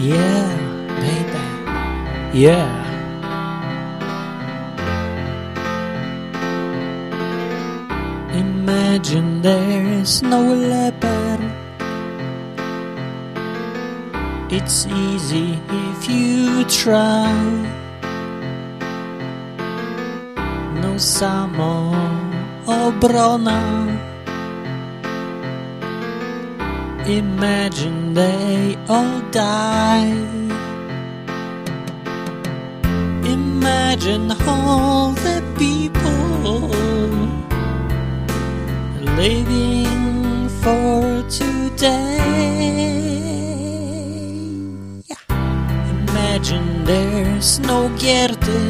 Yeah, baby. Yeah. Imagine there's no leopard. It's easy if you try. No samo obrona. Imagine they all die. Imagine all the people living for today. Imagine there's no Gerte.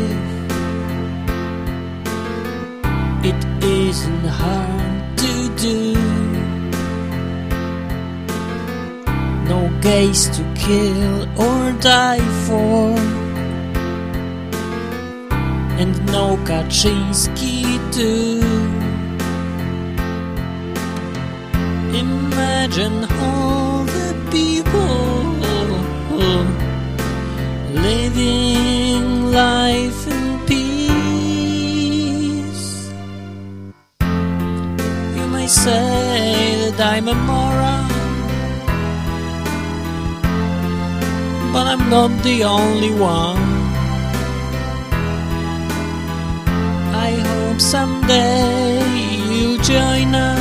It isn't hard to do. Gays to kill or die for. And no Kaczynski too. Imagine all the people living life in peace. You may say that I'm a moron, but I'm not the only one. I hope someday you'll join us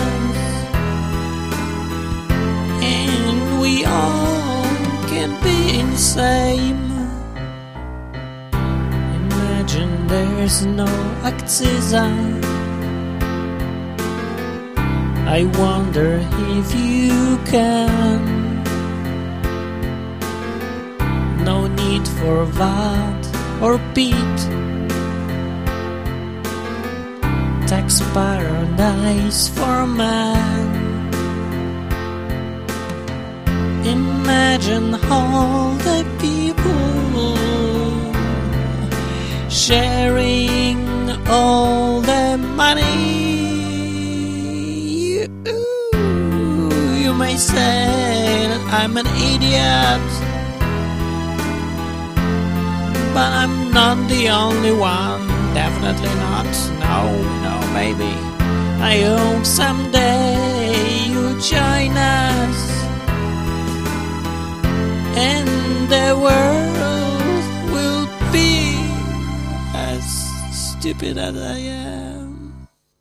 and we all can be in the same. Imagine there's no akcyza. I wonder if you can. For VAT or PIT. Tax paradise for man. Imagine all the people sharing all the money. You, you may say that I'm an idiot, but I'm not the only one. Definitely not. No, no, maybe. I hope someday you join us and the world will be as stupid as I am.